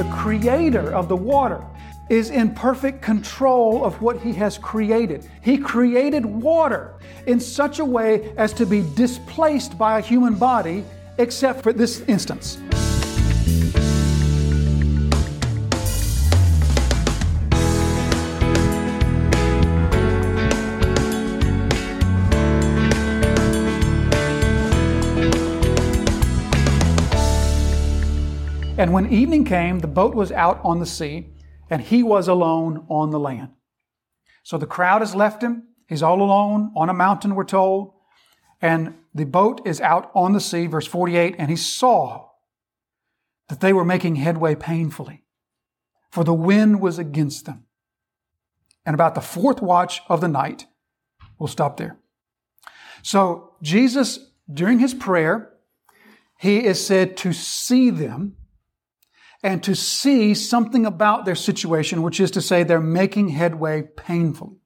the creator of the water, is in perfect control of what he has created. He created water in such a way as to be displaced by a human body, except for this instance. And when evening came, the boat was out on the sea, and he was alone on the land. So the crowd has left him. He's all alone on a mountain, we're told. And the boat is out on the sea, verse 48, and he saw that they were making headway painfully, for the wind was against them. And about the fourth watch of the night, we'll stop there. So Jesus, during his prayer, he is said to see them and to see something about their situation, which is to say they're making headway painfully.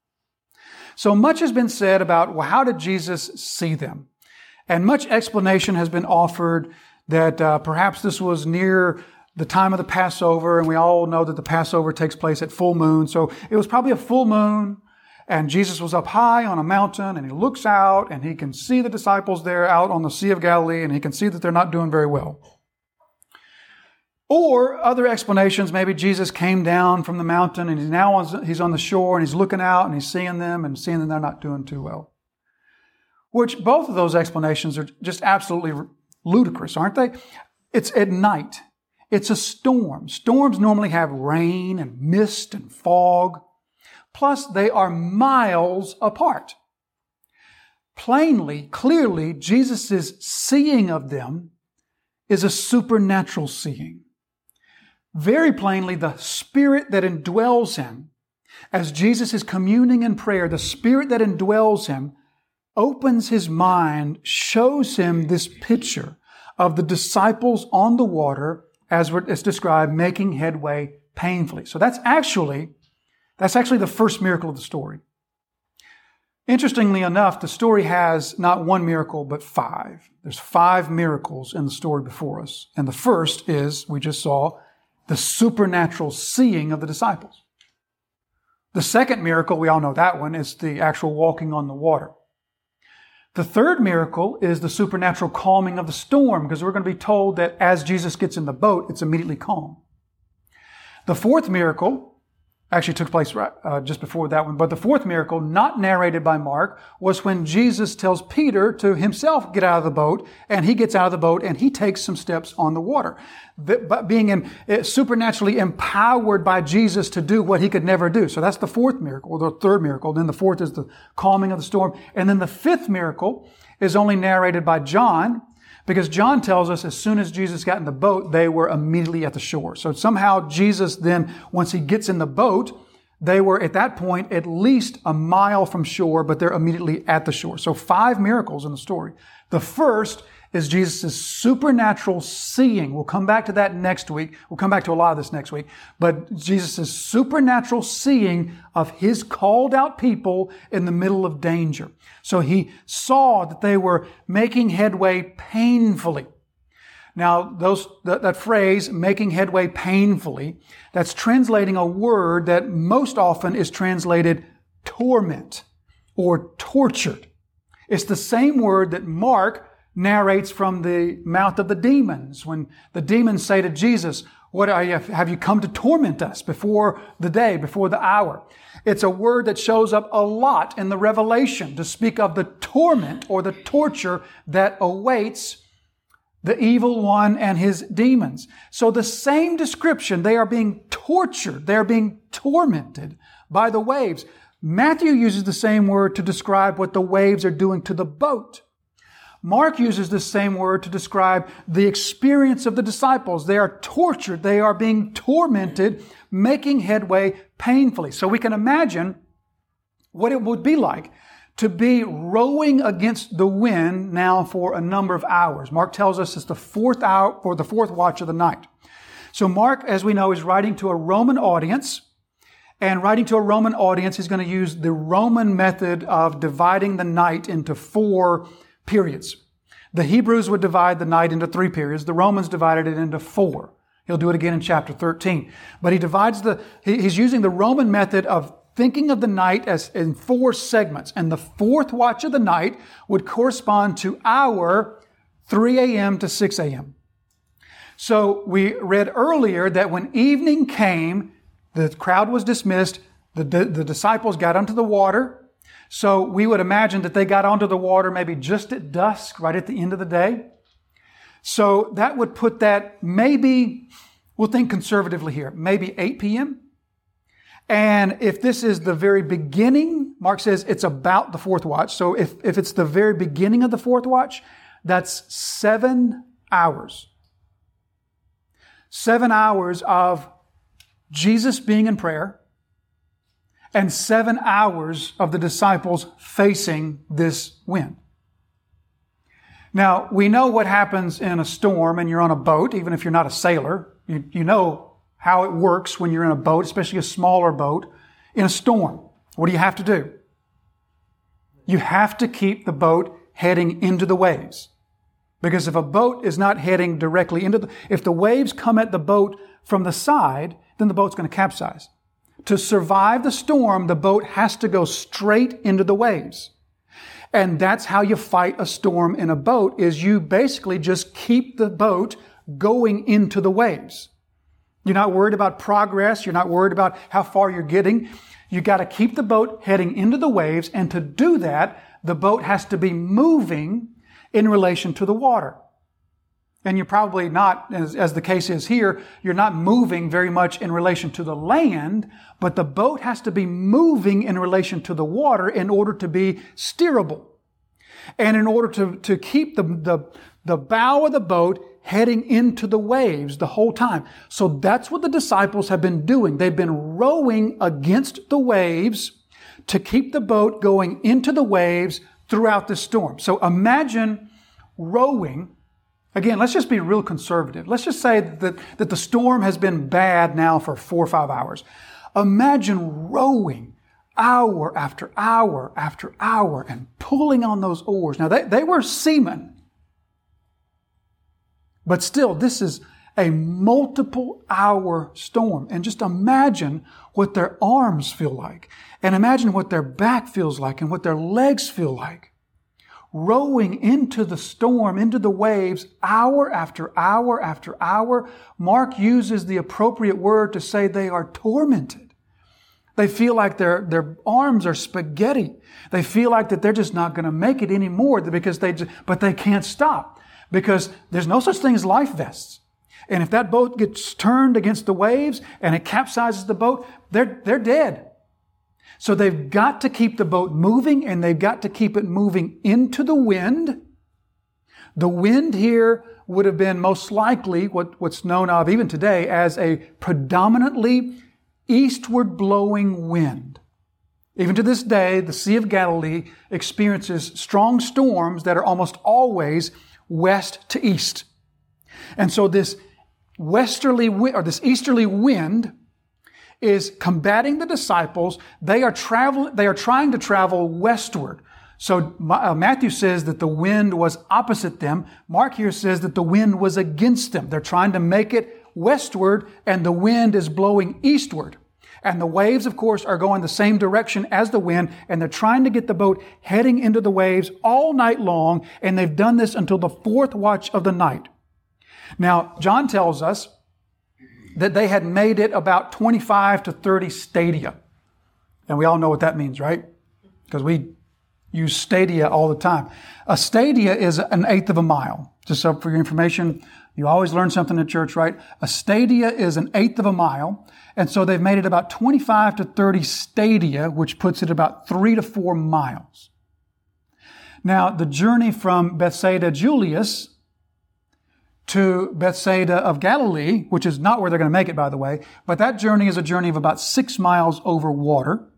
So much has been said about, well, how did Jesus see them? And much explanation has been offered that uh, perhaps this was near the time of the Passover, and we all know that the Passover takes place at full moon. So it was probably a full moon, and Jesus was up high on a mountain, and he looks out, and he can see the disciples there out on the Sea of Galilee, and he can see that they're not doing very well. Or other explanations, maybe Jesus came down from the mountain and he's now on, he's on the shore and he's looking out and he's seeing them and seeing that they're not doing too well. Which both of those explanations are just absolutely ludicrous, aren't they? It's at night. It's a storm. Storms normally have rain and mist and fog. Plus, they are miles apart. Plainly, clearly, Jesus' seeing of them is a supernatural seeing very plainly the spirit that indwells him as Jesus is communing in prayer, the spirit that indwells him opens his mind, shows him this picture of the disciples on the water as it's described, making headway painfully. So that's actually, that's actually the first miracle of the story. Interestingly enough, the story has not one miracle, but five. There's five miracles in the story before us. And the first is, we just saw, the supernatural seeing of the disciples. The second miracle, we all know that one, is the actual walking on the water. The third miracle is the supernatural calming of the storm, because we're going to be told that as Jesus gets in the boat, it's immediately calm. The fourth miracle actually took place uh, just before that one. But the fourth miracle, not narrated by Mark, was when Jesus tells Peter to himself get out of the boat, and he gets out of the boat and he takes some steps on the water. But being in, eh, supernaturally empowered by Jesus to do what he could never do. So that's the fourth miracle, or the third miracle. Then the fourth is the calming of the storm. And then the fifth miracle is only narrated by John, because John tells us as soon as Jesus got in the boat, they were immediately at the shore. So somehow Jesus then, once he gets in the boat, they were at that point at least a mile from shore, but they're immediately at the shore. So five miracles in the story. The first is Jesus' supernatural seeing. We'll come back to that next week. We'll come back to a lot of this next week. But Jesus' supernatural seeing of his called out people in the middle of danger. So he saw that they were making headway painfully. Now, those, that, that phrase, making headway painfully, that's translating a word that most often is translated torment or tortured. It's the same word that Mark narrates from the mouth of the demons when the demons say to Jesus, what are you, have you come to torment us before the day, before the hour? It's a word that shows up a lot in the Revelation to speak of the torment or the torture that awaits the evil one and his demons. So the same description, they are being tortured, they are being tormented by the waves. Matthew uses the same word to describe what the waves are doing to the boat. Mark uses the same word to describe the experience of the disciples. They are tortured. They are being tormented, making headway painfully. So we can imagine what it would be like to be rowing against the wind now for a number of hours. Mark tells us it's the fourth hour or the fourth watch of the night. So Mark, as we know, is writing to a Roman audience. And writing to a Roman audience, he's going to use the Roman method of dividing the night into four periods. The Hebrews would divide the night into three periods. The Romans divided it into four. He'll do it again in chapter 13. But he divides the, he's using the Roman method of thinking of the night as in four segments. And the fourth watch of the night would correspond to our 3 a.m. to 6 a.m. So we read earlier that when evening came, the crowd was dismissed, the, the, the disciples got onto the water. So we would imagine that they got onto the water maybe just at dusk, right at the end of the day. So that would put that maybe, we'll think conservatively here, maybe 8 p.m. And if this is the very beginning, Mark says it's about the fourth watch. So if, if it's the very beginning of the fourth watch, that's seven hours. Seven hours of Jesus being in prayer and seven hours of the disciples facing this wind. Now, we know what happens in a storm and you're on a boat, even if you're not a sailor. You, you know how it works when you're in a boat, especially a smaller boat, in a storm. What do you have to do? You have to keep the boat heading into the waves. Because if a boat is not heading directly into the, if the waves come at the boat from the side, then the boat's going to capsize. To survive the storm, the boat has to go straight into the waves. And that's how you fight a storm in a boat is you basically just keep the boat going into the waves. You're not worried about progress. You're not worried about how far you're getting. You got to keep the boat heading into the waves. And to do that, the boat has to be moving in relation to the water. And you're probably not, as, as, the case is here, you're not moving very much in relation to the land, but the boat has to be moving in relation to the water in order to be steerable. And in order to, to keep the, the, the bow of the boat heading into the waves the whole time. So that's what the disciples have been doing. They've been rowing against the waves to keep the boat going into the waves throughout the storm. So imagine rowing. Again, let's just be real conservative. Let's just say that, that the storm has been bad now for four or five hours. Imagine rowing hour after hour after hour and pulling on those oars. Now, they, they were seamen. But still, this is a multiple hour storm. And just imagine what their arms feel like. And imagine what their back feels like and what their legs feel like. Rowing into the storm, into the waves, hour after hour after hour. Mark uses the appropriate word to say they are tormented. They feel like their, their arms are spaghetti. They feel like that they're just not going to make it anymore because they, just, but they can't stop because there's no such thing as life vests. And if that boat gets turned against the waves and it capsizes the boat, they're, they're dead. So they've got to keep the boat moving and they've got to keep it moving into the wind. The wind here would have been most likely what, what's known of even today as a predominantly eastward blowing wind. Even to this day, the Sea of Galilee experiences strong storms that are almost always west to east. And so this westerly wind or this easterly wind is combating the disciples. They are traveling, they are trying to travel westward. So uh, Matthew says that the wind was opposite them. Mark here says that the wind was against them. They're trying to make it westward and the wind is blowing eastward. And the waves, of course, are going the same direction as the wind, and they're trying to get the boat heading into the waves all night long, and they've done this until the fourth watch of the night. Now, John tells us that they had made it about 25 to 30 stadia. And we all know what that means, right? Because we use stadia all the time. A stadia is an eighth of a mile. Just so for your information, you always learn something at church, right? A stadia is an eighth of a mile. And so they've made it about 25 to 30 stadia, which puts it about three to four miles. Now, the journey from Bethsaida Julias to Bethsaida of Galilee, which is not where they're going to make it, by the way, but that journey is a journey of about six miles over water.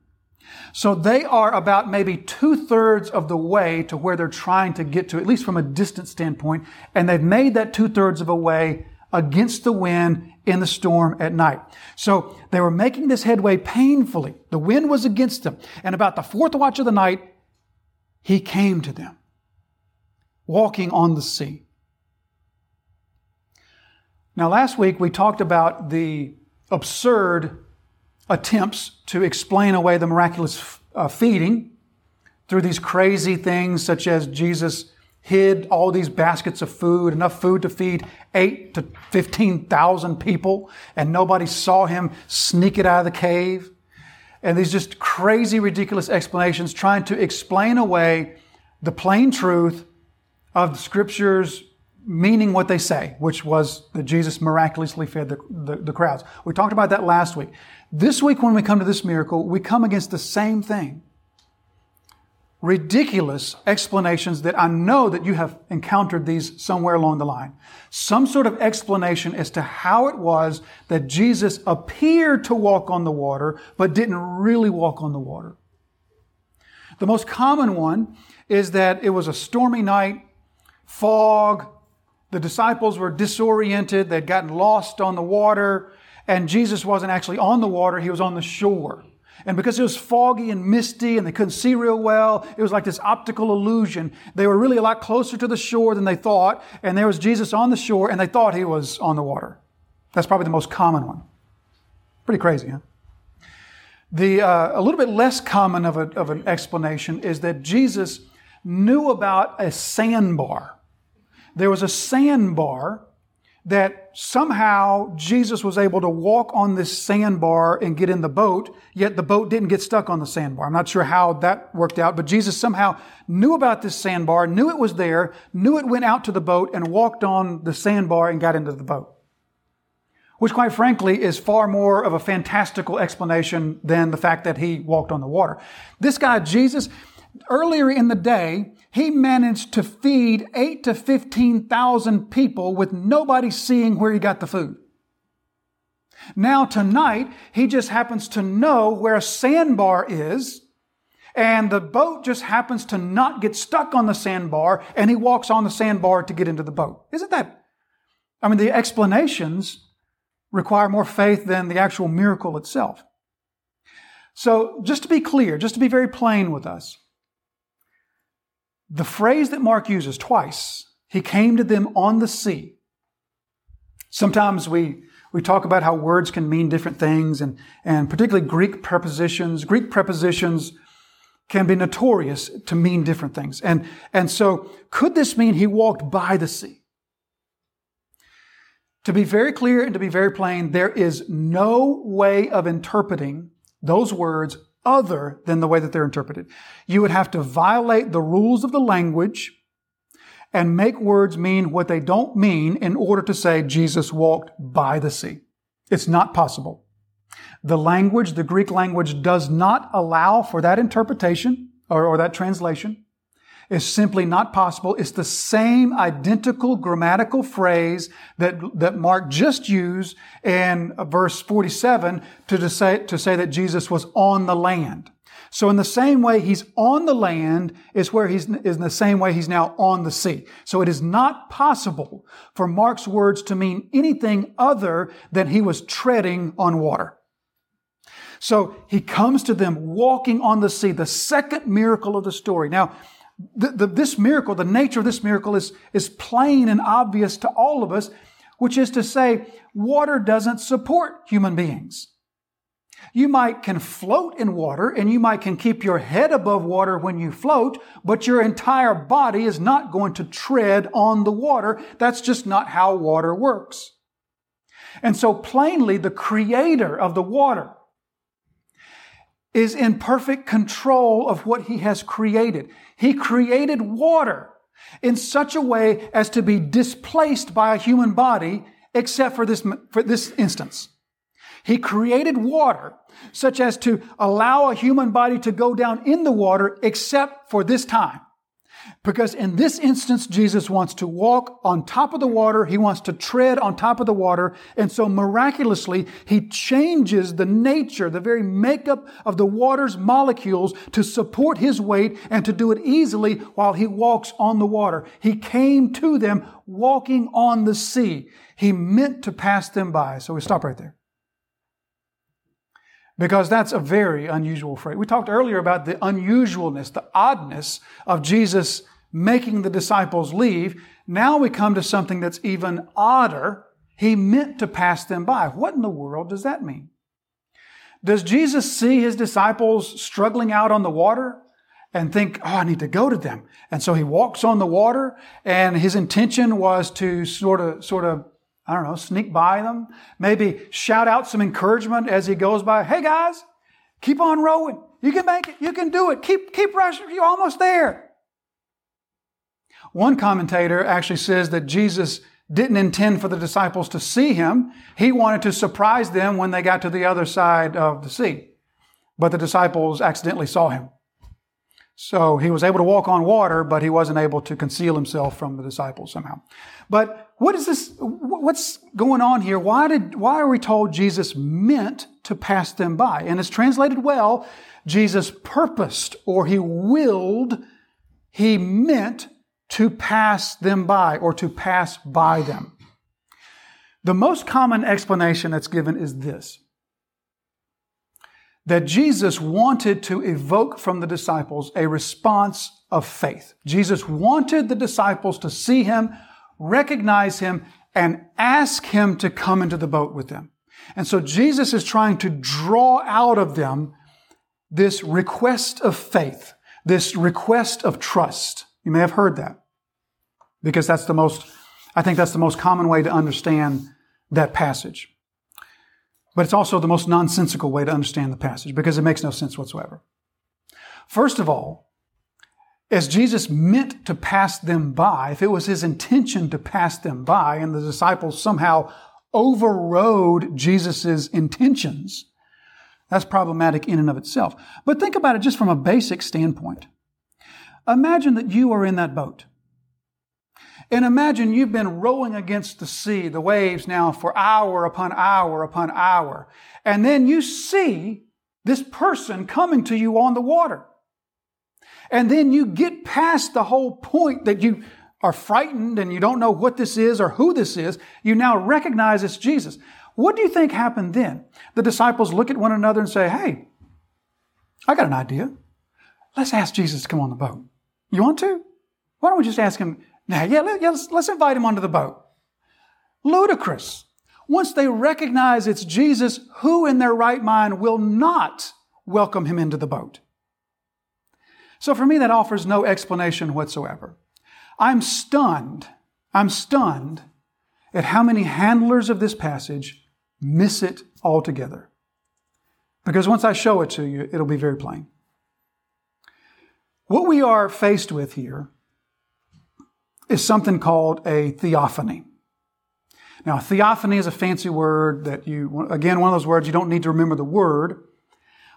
So they are about maybe two thirds of the way to where they're trying to get to, at least from a distance standpoint. And they've made that two thirds of a way against the wind in the storm at night. So they were making this headway painfully. The wind was against them. And about the fourth watch of the night, he came to them, walking on the sea. Now, last week we talked about the absurd attempts to explain away the miraculous uh, feeding through these crazy things such as Jesus hid all these baskets of food, enough food to feed eight to 15,000 people, and nobody saw him sneak it out of the cave. And these just crazy, ridiculous explanations trying to explain away the plain truth of the scriptures meaning what they say, which was that Jesus miraculously fed the, the, the, crowds. We talked about that last week. This week, when we come to this miracle, we come against the same thing ridiculous explanations that I know that you have encountered these somewhere along the line. Some sort of explanation as to how it was that Jesus appeared to walk on the water, but didn't really walk on the water. The most common one is that it was a stormy night, fog, the disciples were disoriented, they'd gotten lost on the water, and Jesus wasn't actually on the water, he was on the shore. And because it was foggy and misty and they couldn't see real well, it was like this optical illusion. They were really a lot closer to the shore than they thought. And there was Jesus on the shore and they thought he was on the water. That's probably the most common one. Pretty crazy, huh? The, uh, a little bit less common of, a, of an explanation is that Jesus knew about a sandbar. There was a sandbar that somehow Jesus was able to walk on this sandbar and get in the boat, yet the boat didn't get stuck on the sandbar. I'm not sure how that worked out, but Jesus somehow knew about this sandbar, knew it was there, knew it went out to the boat and walked on the sandbar and got into the boat. Which quite frankly is far more of a fantastical explanation than the fact that he walked on the water. This guy, Jesus, earlier in the day, he managed to feed eight to 15,000 people with nobody seeing where he got the food. Now tonight, he just happens to know where a sandbar is, and the boat just happens to not get stuck on the sandbar, and he walks on the sandbar to get into the boat. Isn't that? I mean, the explanations require more faith than the actual miracle itself. So, just to be clear, just to be very plain with us, the phrase that Mark uses twice, he came to them on the sea. Sometimes we, we talk about how words can mean different things, and, and particularly Greek prepositions. Greek prepositions can be notorious to mean different things. And, and so, could this mean he walked by the sea? To be very clear and to be very plain, there is no way of interpreting those words other than the way that they're interpreted. You would have to violate the rules of the language and make words mean what they don't mean in order to say Jesus walked by the sea. It's not possible. The language, the Greek language, does not allow for that interpretation or, or that translation is simply not possible. It's the same identical grammatical phrase that, that Mark just used in verse 47 to say, to say that Jesus was on the land. So in the same way he's on the land is where he's, is in the same way he's now on the sea. So it is not possible for Mark's words to mean anything other than he was treading on water. So he comes to them walking on the sea, the second miracle of the story. Now, the, the, this miracle, the nature of this miracle is, is plain and obvious to all of us, which is to say, water doesn't support human beings. You might can float in water and you might can keep your head above water when you float, but your entire body is not going to tread on the water. That's just not how water works. And so plainly, the creator of the water is in perfect control of what he has created. He created water in such a way as to be displaced by a human body, except for this, for this instance. He created water such as to allow a human body to go down in the water, except for this time. Because in this instance, Jesus wants to walk on top of the water. He wants to tread on top of the water. And so miraculously, he changes the nature, the very makeup of the water's molecules to support his weight and to do it easily while he walks on the water. He came to them walking on the sea. He meant to pass them by. So we stop right there because that's a very unusual phrase. We talked earlier about the unusualness, the oddness of Jesus making the disciples leave. Now we come to something that's even odder He meant to pass them by. What in the world does that mean? Does Jesus see his disciples struggling out on the water and think, oh, I need to go to them? And so he walks on the water and his intention was to sort of, sort of, I don't know, sneak by them, maybe shout out some encouragement as he goes by. Hey guys, keep on rowing. You can make it. You can do it. Keep, keep rushing. You're almost there. One commentator actually says that Jesus didn't intend for the disciples to see him. He wanted to surprise them when they got to the other side of the sea. But the disciples accidentally saw him. So he was able to walk on water, but he wasn't able to conceal himself from the disciples somehow. But what is this? What's going on here? Why did, why are we told Jesus meant to pass them by? And it's translated well. Jesus purposed or he willed, he meant to pass them by or to pass by them. The most common explanation that's given is this that Jesus wanted to evoke from the disciples a response of faith. Jesus wanted the disciples to see him, recognize him, and ask him to come into the boat with them. And so Jesus is trying to draw out of them this request of faith, this request of trust. You may have heard that because that's the most, I think that's the most common way to understand that passage. But it's also the most nonsensical way to understand the passage because it makes no sense whatsoever. First of all, as Jesus meant to pass them by, if it was his intention to pass them by and the disciples somehow overrode Jesus' intentions, that's problematic in and of itself. But think about it just from a basic standpoint. Imagine that you are in that boat. And imagine you've been rowing against the sea, the waves now for hour upon hour upon hour. And then you see this person coming to you on the water. And then you get past the whole point that you are frightened and you don't know what this is or who this is. You now recognize it's Jesus. What do you think happened then? The disciples look at one another and say, Hey, I got an idea. Let's ask Jesus to come on the boat. You want to? Why don't we just ask him, now, yeah, let, us let's invite him onto the boat. Ludicrous. Once they recognize it's Jesus, who in their right mind will not welcome him into the boat? So for me, that offers no explanation whatsoever. I'm stunned. I'm stunned at how many handlers of this passage miss it altogether. Because once I show it to you, it'll be very plain. What we are faced with here is something called a theophany. Now, theophany is a fancy word that you, again, one of those words you don't need to remember the word,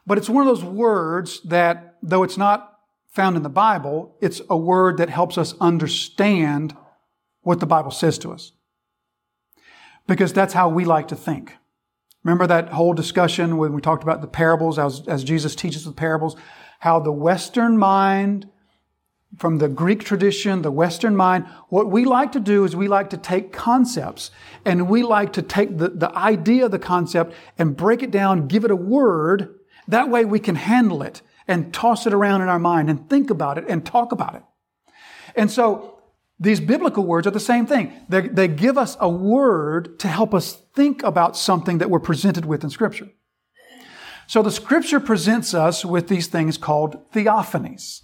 but it's one of those words that, though it's not found in the Bible, it's a word that helps us understand what the Bible says to us. Because that's how we like to think. Remember that whole discussion when we talked about the parables, as, as Jesus teaches the parables, how the Western mind from the Greek tradition, the Western mind, what we like to do is we like to take concepts and we like to take the, the idea of the concept and break it down, give it a word. That way we can handle it and toss it around in our mind and think about it and talk about it. And so these biblical words are the same thing. They, they give us a word to help us think about something that we're presented with in Scripture. So the Scripture presents us with these things called theophanies.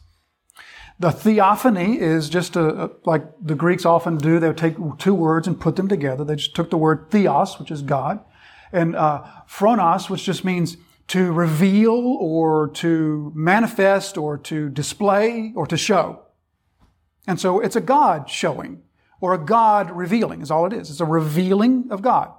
The theophany is just a, like the Greeks often do. They would take two words and put them together. They just took the word theos, which is God, and uh, phronos, which just means to reveal or to manifest or to display or to show. And so it's a God showing or a God revealing is all it is. It's a revealing of God.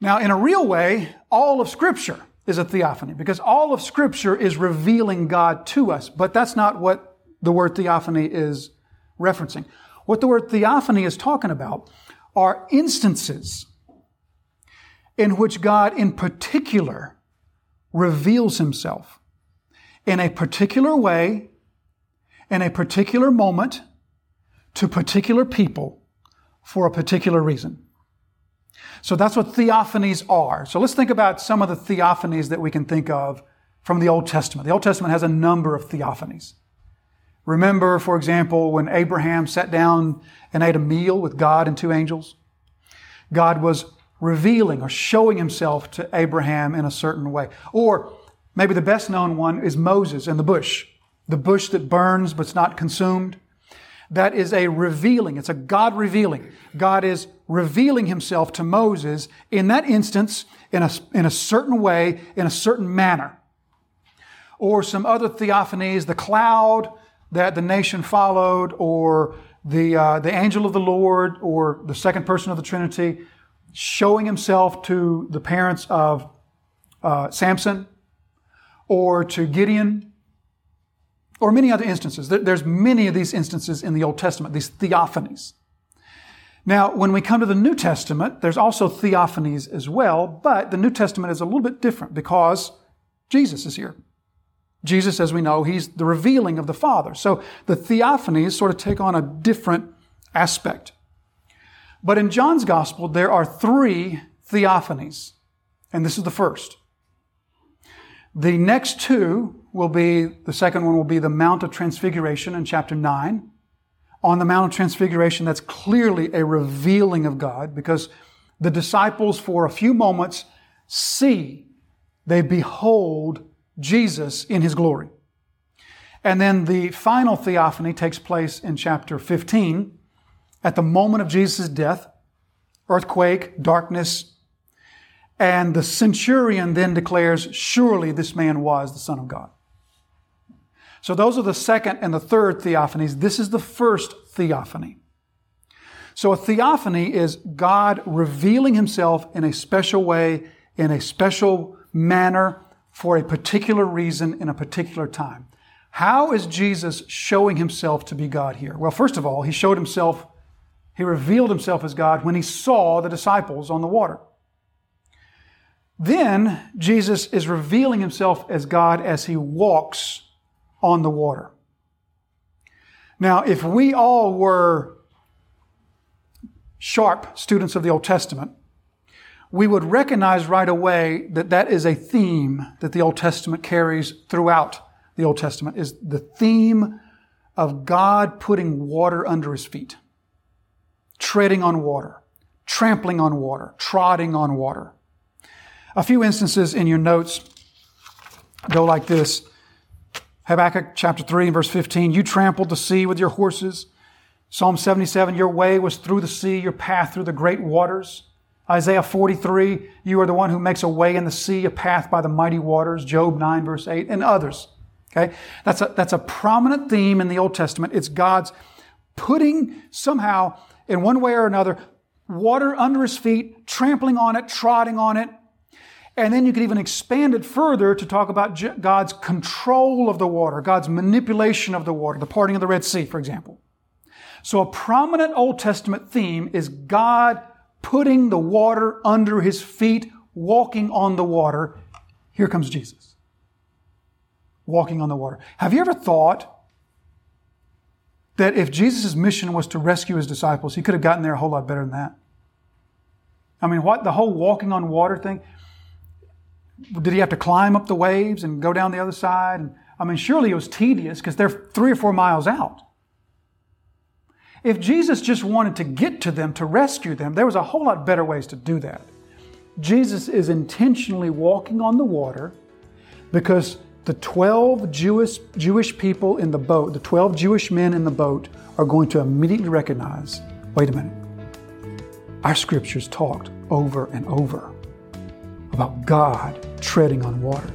Now, in a real way, all of Scripture is a theophany because all of Scripture is revealing God to us, but that's not what the word theophany is referencing. What the word theophany is talking about are instances in which God, in particular, reveals himself in a particular way, in a particular moment, to particular people for a particular reason. So that's what theophanies are. So let's think about some of the theophanies that we can think of from the Old Testament. The Old Testament has a number of theophanies. Remember, for example, when Abraham sat down and ate a meal with God and two angels? God was revealing or showing himself to Abraham in a certain way. Or maybe the best known one is Moses and the bush, the bush that burns but's not consumed. That is a revealing. It's a God revealing. God is revealing himself to Moses in that instance in a, in a certain way, in a certain manner. Or some other theophanies, the cloud that the nation followed, or the, uh, the angel of the Lord, or the second person of the Trinity, showing himself to the parents of uh, Samson, or to Gideon, or many other instances. There's many of these instances in the Old Testament, these theophanies. Now, when we come to the New Testament, there's also theophanies as well, but the New Testament is a little bit different because Jesus is here. Jesus, as we know, he's the revealing of the Father. So the theophanies sort of take on a different aspect. But in John's Gospel, there are three theophanies, and this is the first. The next two will be, the second one will be the Mount of Transfiguration in chapter 9. On the Mount of Transfiguration, that's clearly a revealing of God because the disciples, for a few moments, see, they behold Jesus in his glory. And then the final theophany takes place in chapter 15 at the moment of Jesus' death, earthquake, darkness, and the centurion then declares, Surely this man was the Son of God. So those are the second and the third theophanies. This is the first theophany. So a theophany is God revealing himself in a special way, in a special manner, for a particular reason, in a particular time. How is Jesus showing himself to be God here? Well, first of all, he showed himself, he revealed himself as God when he saw the disciples on the water. Then Jesus is revealing himself as God as he walks on the water. Now, if we all were sharp students of the Old Testament, we would recognize right away that that is a theme that the Old Testament carries throughout the Old Testament is the theme of God putting water under his feet, treading on water, trampling on water, trotting on water. A few instances in your notes go like this. Habakkuk chapter 3 and verse 15, you trampled the sea with your horses. Psalm 77, your way was through the sea, your path through the great waters. Isaiah 43, you are the one who makes a way in the sea, a path by the mighty waters. Job 9 verse 8, and others. Okay? That's a, that's a prominent theme in the Old Testament. It's God's putting somehow, in one way or another, water under his feet, trampling on it, trotting on it, and then you could even expand it further to talk about God's control of the water, God's manipulation of the water, the parting of the Red Sea, for example. So a prominent Old Testament theme is God putting the water under his feet, walking on the water. Here comes Jesus. Walking on the water. Have you ever thought that if Jesus' mission was to rescue his disciples, he could have gotten there a whole lot better than that? I mean, what the whole walking on water thing? Did he have to climb up the waves and go down the other side? And, I mean, surely it was tedious because they're three or four miles out. If Jesus just wanted to get to them, to rescue them, there was a whole lot better ways to do that. Jesus is intentionally walking on the water because the 12 Jewish, Jewish people in the boat, the 12 Jewish men in the boat, are going to immediately recognize wait a minute, our scriptures talked over and over about God treading on water.